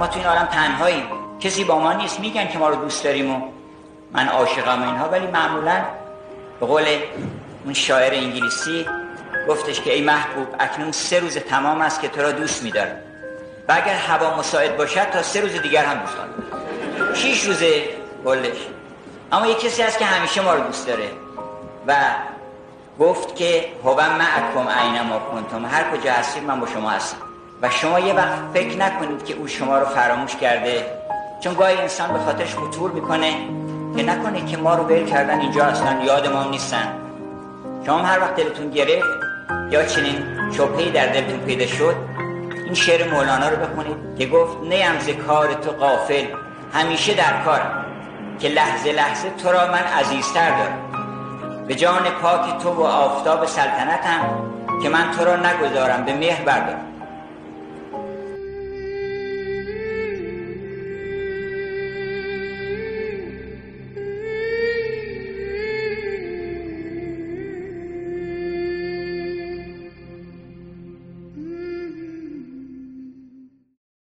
این عالم تنهاییم. کسی با ما نیست. میگن که ما رو دوست داریم و من عاشقم اینها. ولی معمولا به قول اون شاعر انگلیسی گفتش که ای محبوب اکنون سه روز تمام است که تو را دوست میدارم. و اگر هوا مساعد باشد تا سه روز دیگر هم دوست دارم. شیش روزه گلش اما یک کسی هست که همیشه ما رو دوست داره. و گفت که هو معکم اینما کنتم. هر کجا هستید من با شما هستم. و شما یه وقت فکر نکنید که او شما رو فراموش کرده. چون گاهی انسان به خاطرش خطور می‌کنه که نکنه که ما رو ول کردن اینجا اصلا یاد ما نیستن. شما هر وقت دلتون گرفت یا چنین شبهی در دلتون پیدا شد این شعر مولانا رو بخونید که گفت نیم ز کار تو قافل همیشه در کارم که لحظه لحظه تو را من عزیزتر دارم. به جان پاک تو و آفتاب سلطنتم که من تو را نگذارم به مهر بردارم.